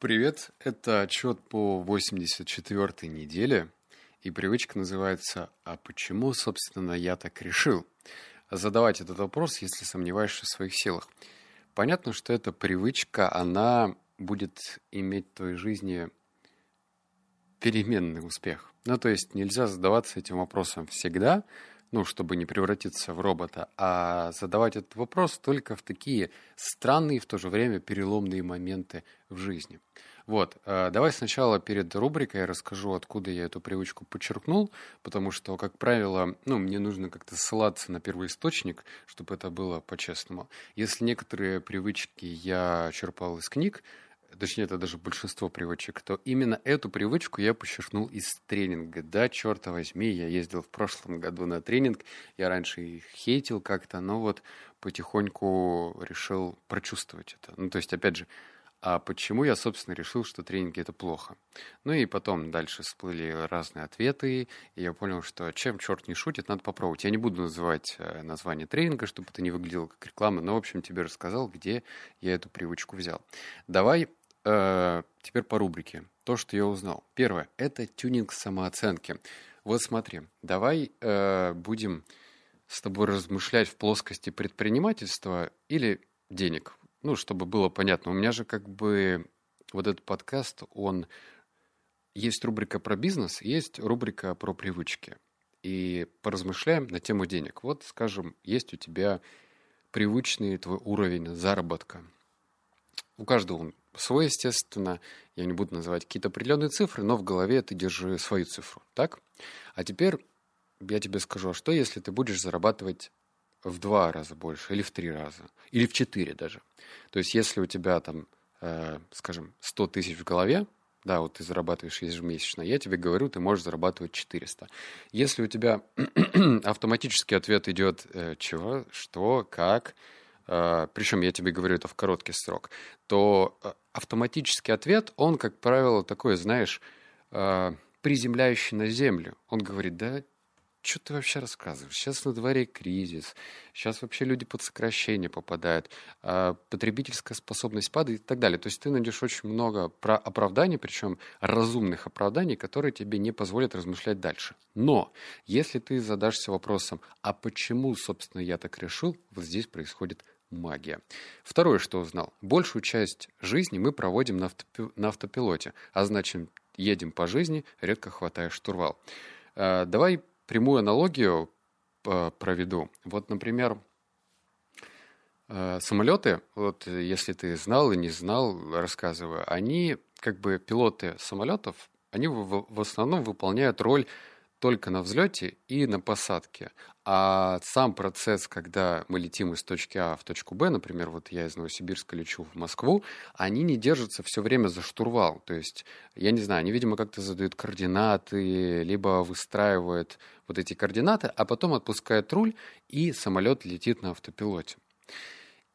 Привет, это отчет по 84-й неделе, и привычка называется «А почему, собственно, я так решил?» Задавать этот вопрос, если сомневаешься в своих силах. Понятно, что эта привычка, она будет иметь в твоей жизни переменный успех. Ну, то есть нельзя задаваться этим вопросом всегда, ну, чтобы не превратиться в робота, а задавать этот вопрос только в такие странные в то же время переломные моменты в жизни. Вот, э, давай сначала перед рубрикой я расскажу, откуда я эту привычку подчеркнул, потому что, как правило, ну, мне нужно как-то ссылаться на первый источник, чтобы это было по-честному. Если некоторые привычки я черпал из книг, точнее, это даже большинство привычек, то именно эту привычку я подчеркнул из тренинга. Да, черта возьми, я ездил в прошлом году на тренинг, я раньше их хейтил как-то, но вот потихоньку решил прочувствовать это. Ну, то есть, опять же, а почему я, собственно, решил, что тренинги это плохо? Ну и потом дальше всплыли разные ответы, и я понял, что чем черт не шутит, надо попробовать. Я не буду называть э, название тренинга, чтобы это не выглядело как реклама, но, в общем, тебе рассказал, где я эту привычку взял. Давай Э, теперь по рубрике. То, что я узнал. Первое – это тюнинг самооценки. Вот смотри, давай э, будем с тобой размышлять в плоскости предпринимательства или денег. Ну, чтобы было понятно. У меня же как бы вот этот подкаст, он... Есть рубрика про бизнес, есть рубрика про привычки. И поразмышляем на тему денег. Вот, скажем, есть у тебя привычный твой уровень заработка. У каждого он свой, естественно. Я не буду называть какие-то определенные цифры, но в голове ты держи свою цифру, так? А теперь я тебе скажу, а что если ты будешь зарабатывать в два раза больше, или в три раза, или в четыре даже. То есть, если у тебя там, э, скажем, 100 тысяч в голове, да, вот ты зарабатываешь ежемесячно, я тебе говорю, ты можешь зарабатывать 400. Если у тебя автоматический ответ идет, э, чего, что, как, причем я тебе говорю это в короткий срок, то э, автоматический ответ, он, как правило, такой, знаешь, э, приземляющий на землю. Он говорит, да, что ты вообще рассказываешь? Сейчас на дворе кризис, сейчас вообще люди под сокращение попадают, потребительская способность падает и так далее. То есть ты найдешь очень много про оправданий, причем разумных оправданий, которые тебе не позволят размышлять дальше. Но если ты задашься вопросом, а почему, собственно, я так решил, вот здесь происходит магия. Второе, что узнал. Большую часть жизни мы проводим на, автопи- на автопилоте, а значит, едем по жизни, редко хватая штурвал. Э, давай прямую аналогию э, проведу. Вот, например, э, самолеты, вот если ты знал и не знал, рассказываю, они, как бы пилоты самолетов, они в, в основном выполняют роль только на взлете и на посадке. А сам процесс, когда мы летим из точки А в точку Б, например, вот я из Новосибирска лечу в Москву, они не держатся все время за штурвал. То есть, я не знаю, они, видимо, как-то задают координаты, либо выстраивают вот эти координаты, а потом отпускают руль, и самолет летит на автопилоте.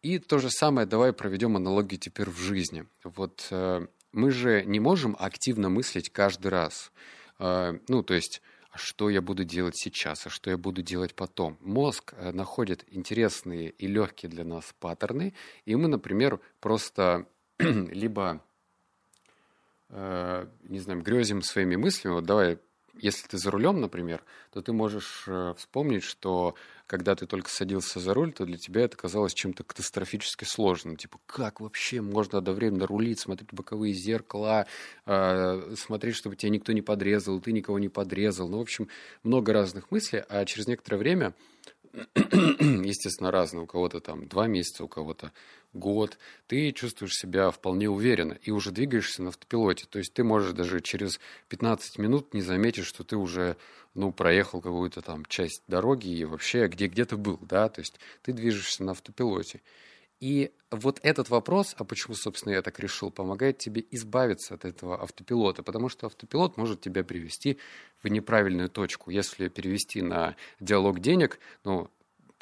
И то же самое, давай проведем аналогию теперь в жизни. Вот э, мы же не можем активно мыслить каждый раз. Э, ну, то есть что я буду делать сейчас, а что я буду делать потом. Мозг э, находит интересные и легкие для нас паттерны, и мы, например, просто либо, э, не знаю, грезим своими мыслями, вот давай если ты за рулем, например, то ты можешь э, вспомнить, что когда ты только садился за руль, то для тебя это казалось чем-то катастрофически сложным. Типа, как вообще можно одновременно рулить, смотреть боковые зеркала, э, смотреть, чтобы тебя никто не подрезал, ты никого не подрезал. Ну, в общем, много разных мыслей, а через некоторое время естественно, разные. У кого-то там два месяца, у кого-то год. Ты чувствуешь себя вполне уверенно и уже двигаешься на автопилоте. То есть ты можешь даже через 15 минут не заметить, что ты уже ну, проехал какую-то там часть дороги и вообще где, где то был, да, то есть ты движешься на автопилоте. И вот этот вопрос, а почему, собственно, я так решил, помогает тебе избавиться от этого автопилота, потому что автопилот может тебя привести в неправильную точку. Если перевести на диалог денег, ну,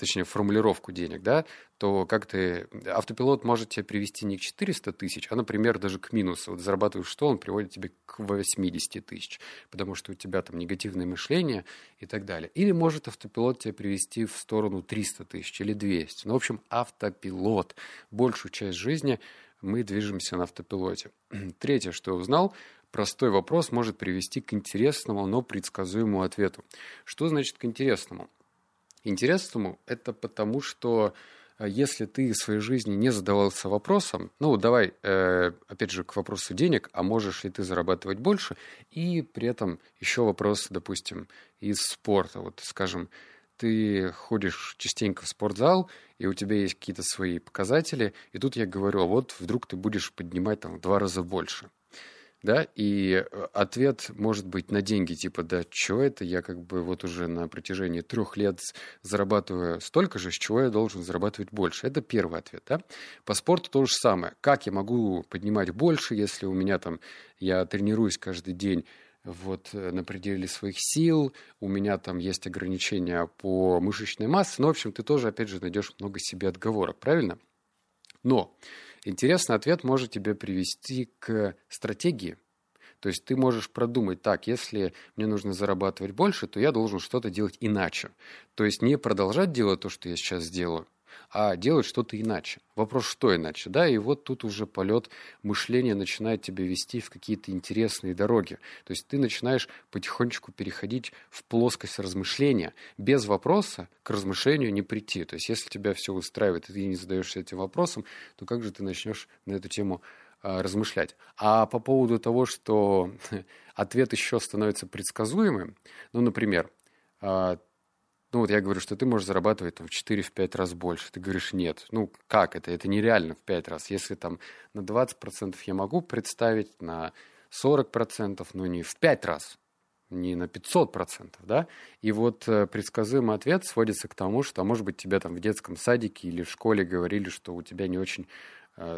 точнее, формулировку денег, да, то как ты... Автопилот может тебя привести не к 400 тысяч, а, например, даже к минусу. Вот зарабатываешь что, он приводит тебя к 80 тысяч, потому что у тебя там негативное мышление и так далее. Или может автопилот тебя привести в сторону 300 тысяч или 200. Ну, в общем, автопилот большую часть жизни мы движемся на автопилоте. Третье, что я узнал, простой вопрос может привести к интересному, но предсказуемому ответу. Что значит к интересному? Интересному – это потому, что э, если ты в своей жизни не задавался вопросом, ну, давай, э, опять же, к вопросу денег, а можешь ли ты зарабатывать больше, и при этом еще вопрос, допустим, из спорта, вот, скажем, ты ходишь частенько в спортзал, и у тебя есть какие-то свои показатели, и тут я говорю, а вот вдруг ты будешь поднимать там в два раза больше – да, и э, ответ может быть на деньги, типа, да, что это, я как бы вот уже на протяжении трех лет зарабатываю столько же, с чего я должен зарабатывать больше. Это первый ответ, да. По спорту то же самое. Как я могу поднимать больше, если у меня там, я тренируюсь каждый день вот э, на пределе своих сил, у меня там есть ограничения по мышечной массе, ну, в общем, ты тоже, опять же, найдешь много себе отговорок, правильно? Но Интересный ответ может тебя привести к стратегии. То есть ты можешь продумать, так, если мне нужно зарабатывать больше, то я должен что-то делать иначе. То есть не продолжать делать то, что я сейчас делаю, а делать что-то иначе. Вопрос, что иначе, да, и вот тут уже полет мышления начинает тебя вести в какие-то интересные дороги. То есть ты начинаешь потихонечку переходить в плоскость размышления. Без вопроса к размышлению не прийти. То есть если тебя все устраивает, и ты не задаешься этим вопросом, то как же ты начнешь на эту тему а, размышлять. А по поводу того, что ответ еще становится предсказуемым, ну, например, а, ну вот я говорю, что ты можешь зарабатывать там, в 4-5 раз больше. Ты говоришь, нет. Ну как это? Это нереально в 5 раз. Если там на 20% я могу представить, на 40%, но не в 5 раз, не на 500%, да? И вот э, предсказуемый ответ сводится к тому, что, а может быть, тебе там в детском садике или в школе говорили, что у тебя не очень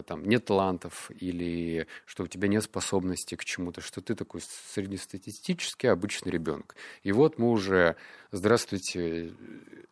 там нет талантов или что у тебя нет способности к чему-то, что ты такой среднестатистический обычный ребенок. И вот мы уже, здравствуйте,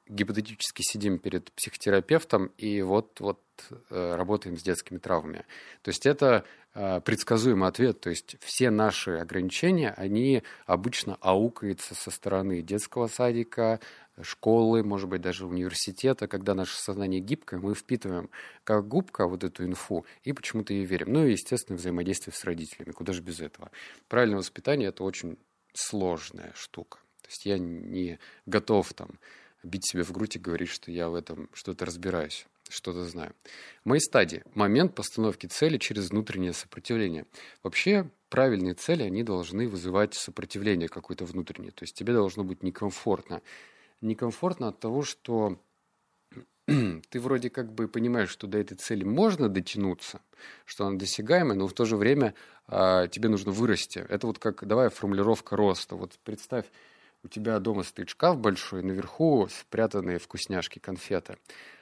гипотетически сидим перед психотерапевтом и вот, вот э, работаем с детскими травмами. То есть это э, предсказуемый ответ, то есть все наши ограничения, они обычно аукаются со стороны детского садика, школы, может быть, даже университета, когда наше сознание гибкое, мы впитываем как губка вот эту инфу и почему-то ей верим. Ну и, естественно, взаимодействие с родителями, куда же без этого. Правильное воспитание – это очень сложная штука. То есть я не готов там бить себе в грудь и говорить, что я в этом что-то разбираюсь, что-то знаю. Мои стадии. Момент постановки цели через внутреннее сопротивление. Вообще, правильные цели, они должны вызывать сопротивление какое-то внутреннее. То есть тебе должно быть некомфортно некомфортно от того, что ты вроде как бы понимаешь, что до этой цели можно дотянуться, что она досягаемая, но в то же время а, тебе нужно вырасти. Это вот как, давай, формулировка роста. Вот представь, у тебя дома стоит шкаф большой, наверху спрятанные вкусняшки, конфеты.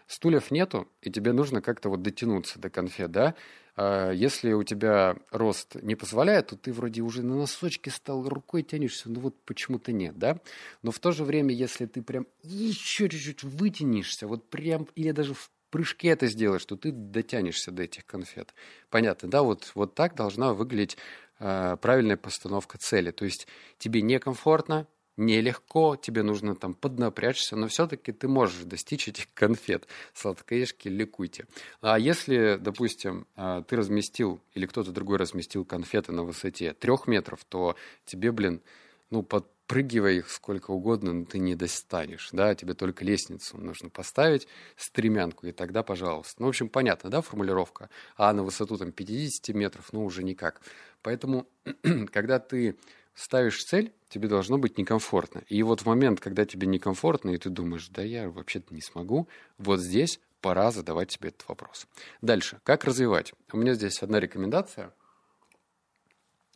Стульев нету, и тебе нужно как-то вот дотянуться до конфет, да? А если у тебя рост не позволяет, то ты вроде уже на носочке стал, рукой тянешься, но вот почему-то нет, да? Но в то же время, если ты прям еще чуть-чуть вытянешься, вот прям, или даже в прыжке это сделаешь, то ты дотянешься до этих конфет. Понятно, да? Вот, вот так должна выглядеть э, правильная постановка цели. То есть тебе некомфортно, нелегко, тебе нужно там поднапрячься, но все-таки ты можешь достичь этих конфет. Сладкоежки, ликуйте. А если, допустим, а, ты разместил, или кто-то другой разместил конфеты на высоте трех метров, то тебе, блин, ну, подпрыгивай их сколько угодно, но ты не достанешь, да, тебе только лестницу нужно поставить, стремянку, и тогда, пожалуйста. Ну, в общем, понятно, да, формулировка? А на высоту там 50 метров, ну, уже никак. Поэтому, когда ты ставишь цель, тебе должно быть некомфортно. И вот в момент, когда тебе некомфортно, и ты думаешь, да я вообще-то не смогу, вот здесь пора задавать себе этот вопрос. Дальше. Как развивать? У меня здесь одна рекомендация.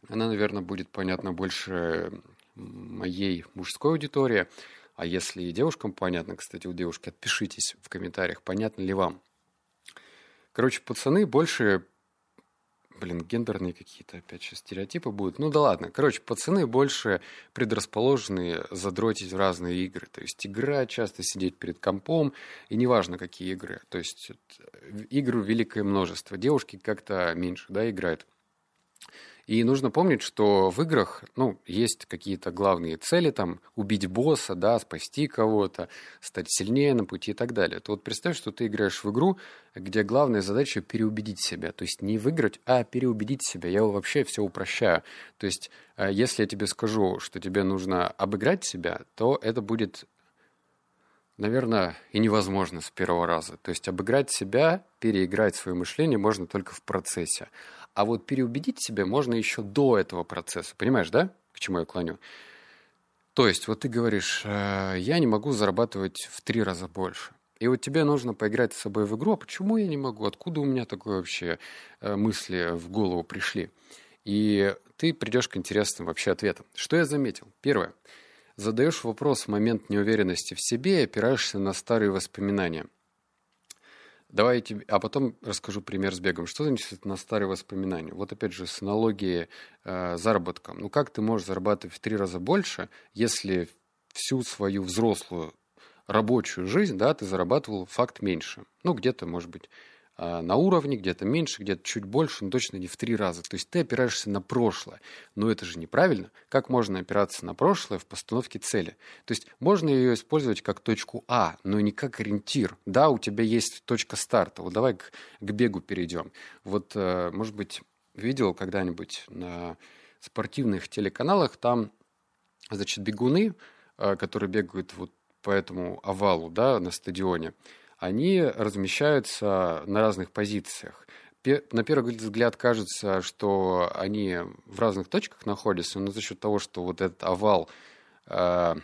Она, наверное, будет понятна больше моей мужской аудитории. А если и девушкам понятно, кстати, у девушки, отпишитесь в комментариях, понятно ли вам. Короче, пацаны больше блин, гендерные какие-то опять сейчас стереотипы будут. Ну да ладно. Короче, пацаны больше предрасположены задротить в разные игры. То есть игра, часто сидеть перед компом, и неважно, какие игры. То есть игр великое множество. Девушки как-то меньше, да, играют. И нужно помнить, что в играх, ну, есть какие-то главные цели, там, убить босса, да, спасти кого-то, стать сильнее на пути и так далее. То вот представь, что ты играешь в игру, где главная задача переубедить себя. То есть не выиграть, а переубедить себя. Я вообще все упрощаю. То есть э, если я тебе скажу, что тебе нужно обыграть себя, то это будет наверное, и невозможно с первого раза. То есть обыграть себя, переиграть свое мышление можно только в процессе. А вот переубедить себя можно еще до этого процесса. Понимаешь, да, к чему я клоню? То есть, вот ты говоришь, э, я не могу зарабатывать в три раза больше. И вот тебе нужно поиграть с собой в игру, а почему я не могу? Откуда у меня такое вообще э, мысли в голову пришли? И ты придешь к интересным вообще ответам. Что я заметил? Первое. Задаешь вопрос в момент неуверенности в себе и опираешься на старые воспоминания. Давай я тебе, а потом расскажу пример с бегом. Что значит на старые воспоминания? Вот опять же с аналогией э, заработком. Ну как ты можешь зарабатывать в три раза больше, если всю свою взрослую рабочую жизнь, да, ты зарабатывал факт меньше. Ну, где-то, может быть, на уровне, где-то меньше, где-то чуть больше, но точно не в три раза. То есть ты опираешься на прошлое. Но это же неправильно. Как можно опираться на прошлое в постановке цели? То есть можно ее использовать как точку А, но не как ориентир. Да, у тебя есть точка старта. Вот давай к, к бегу перейдем. Вот, э, может быть, видел когда-нибудь на спортивных телеканалах, там, значит, бегуны, э, которые бегают вот по этому овалу, да, на стадионе, они размещаются на разных позициях. На первый взгляд кажется, что они в разных точках находятся, но за счет того, что вот этот овал э,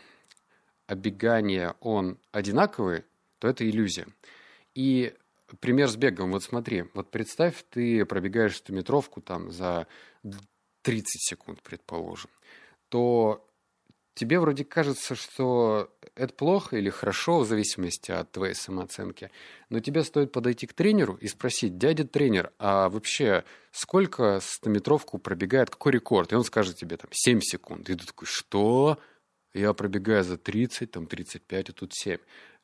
обегания, он одинаковый, то это иллюзия. И пример с бегом. Вот смотри, вот представь, ты пробегаешь 100-метровку там за 30 секунд, предположим, то тебе вроде кажется, что это плохо или хорошо, в зависимости от твоей самооценки, но тебе стоит подойти к тренеру и спросить, дядя тренер, а вообще сколько стометровку пробегает, какой рекорд? И он скажет тебе там 7 секунд. И ты такой, что? Я пробегаю за 30, там 35, а тут 7.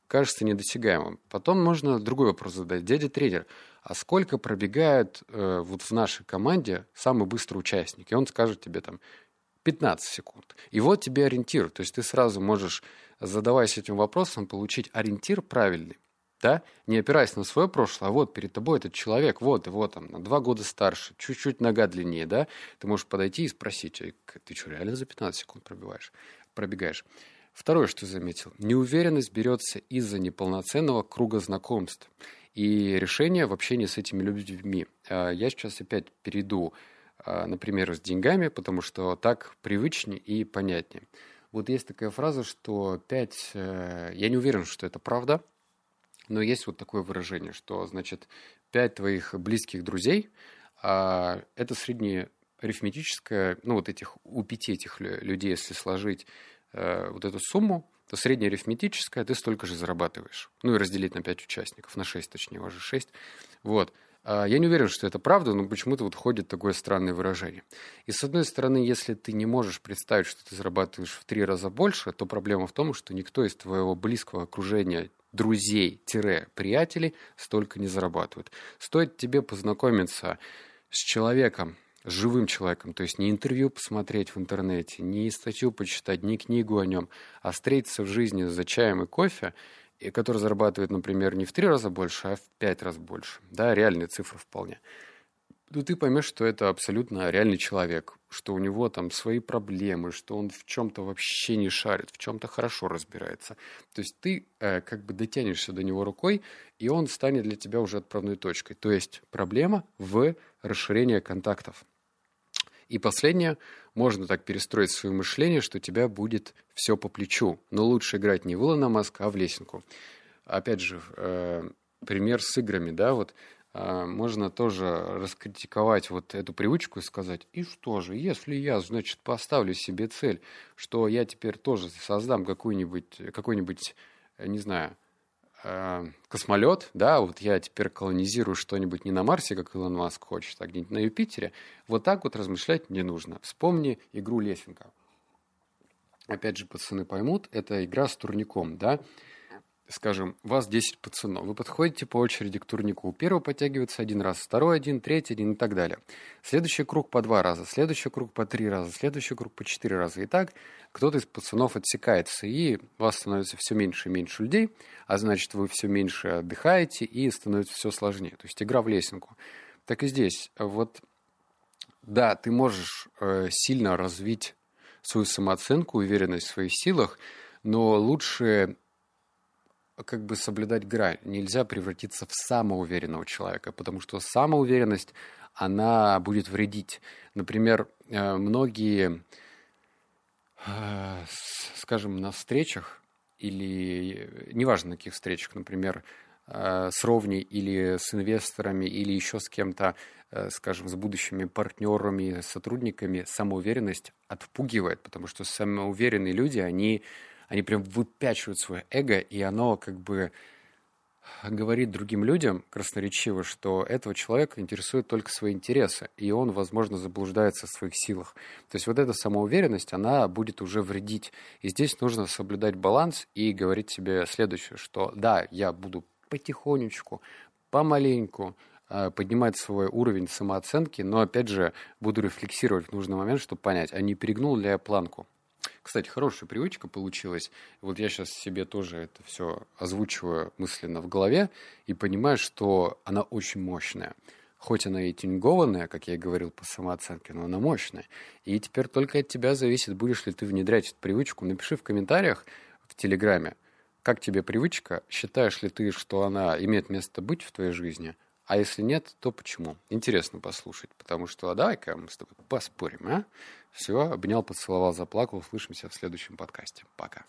Кажется недосягаемым. Потом можно другой вопрос задать. Дядя тренер, а сколько пробегает э, вот в нашей команде самый быстрый участник? И он скажет тебе там 15 секунд. И вот тебе ориентир. То есть ты сразу можешь, задаваясь этим вопросом, получить ориентир правильный. Да? Не опираясь на свое прошлое, а вот перед тобой этот человек, вот его там на два года старше, чуть-чуть нога длиннее, да? Ты можешь подойти и спросить, ты что, реально за 15 секунд пробиваешь, пробегаешь? Второе, что заметил. Неуверенность берется из-за неполноценного круга знакомств и решения в общении с этими людьми. А, я сейчас опять перейду например, с деньгами, потому что так привычнее и понятнее. Вот есть такая фраза, что пять... Э, я не уверен, что это правда, но есть вот такое выражение, что, значит, пять твоих близких друзей а, – это среднее арифметическое, ну, вот этих, у пяти этих людей, если сложить э, вот эту сумму, то среднее арифметическое ты столько же зарабатываешь. Ну, и разделить на пять участников, на шесть, точнее, уже шесть. Вот. А, я не уверен, что это правда, но почему-то вот ходит такое странное выражение. И с одной стороны, если ты не можешь представить, что ты зарабатываешь в три раза больше, то проблема в том, что никто из твоего близкого окружения, друзей-приятелей столько не зарабатывает. Стоит тебе познакомиться с человеком, с живым человеком, то есть не интервью посмотреть в интернете, не статью почитать, не книгу о нем, а встретиться в жизни за чаем и кофе – и который зарабатывает, например, не в три раза больше, а в пять раз больше. Да, реальные цифры вполне. То ты поймешь, что это абсолютно реальный человек, что у него там свои проблемы, что он в чем-то вообще не шарит, в чем-то хорошо разбирается. То есть ты э, как бы дотянешься до него рукой, и он станет для тебя уже отправной точкой. То есть проблема в расширении контактов. И последнее, можно так перестроить свое мышление, что тебя будет все по плечу. Но лучше играть не в Илона Маска, а в лесенку. Опять же, э, пример с играми, да, вот э, можно тоже раскритиковать вот эту привычку и сказать, и что же, если я, значит, поставлю себе цель, что я теперь тоже создам какой-нибудь, какой-нибудь, не знаю, э, космолет, да, вот я теперь колонизирую что-нибудь не на Марсе, как Илон Маск хочет, а где-нибудь на Юпитере, вот так вот размышлять не нужно. Вспомни игру Лесенка. Опять же, пацаны поймут, это игра с турником, да. Скажем, вас 10 пацанов. Вы подходите по очереди к турнику. Первый подтягивается один раз, второй один, третий один и так далее. Следующий круг по два раза, следующий круг по три раза, следующий круг по четыре раза. И так кто-то из пацанов отсекается, и у вас становится все меньше и меньше людей, а значит, вы все меньше отдыхаете, и становится все сложнее. То есть игра в лесенку. Так и здесь. Вот, да, ты можешь э, сильно развить свою самооценку, уверенность в своих силах, но лучше как бы соблюдать грань. Нельзя превратиться в самоуверенного человека, потому что самоуверенность, она будет вредить. Например, э, многие, э, скажем, на встречах или неважно на каких встречах, например, э, с ровней или с инвесторами или еще с кем-то, скажем, с будущими партнерами, сотрудниками, самоуверенность отпугивает, потому что самоуверенные люди, они они прям выпячивают свое эго, и оно как бы говорит другим людям красноречиво, что этого человека интересуют только свои интересы, и он, возможно, заблуждается в своих силах. То есть вот эта самоуверенность, она будет уже вредить. И здесь нужно соблюдать баланс и говорить себе следующее, что да, я буду потихонечку, помаленьку э, поднимать свой уровень самооценки, но, опять же, буду рефлексировать в нужный момент, чтобы понять, а не перегнул ли я планку. Кстати, хорошая привычка получилась. Вот я сейчас себе тоже это все озвучиваю мысленно в голове и понимаю, что она очень мощная. Хоть она и тюнгованная, как я и говорил по самооценке, но она мощная. И теперь только от тебя зависит, будешь ли ты внедрять эту привычку. Напиши в комментариях в Телеграме, как тебе привычка, считаешь ли ты, что она имеет место быть в твоей жизни, а если нет, то почему? Интересно послушать, потому что а давай-ка мы с тобой поспорим, а? Все, обнял, поцеловал, заплакал. Услышимся в следующем подкасте. Пока.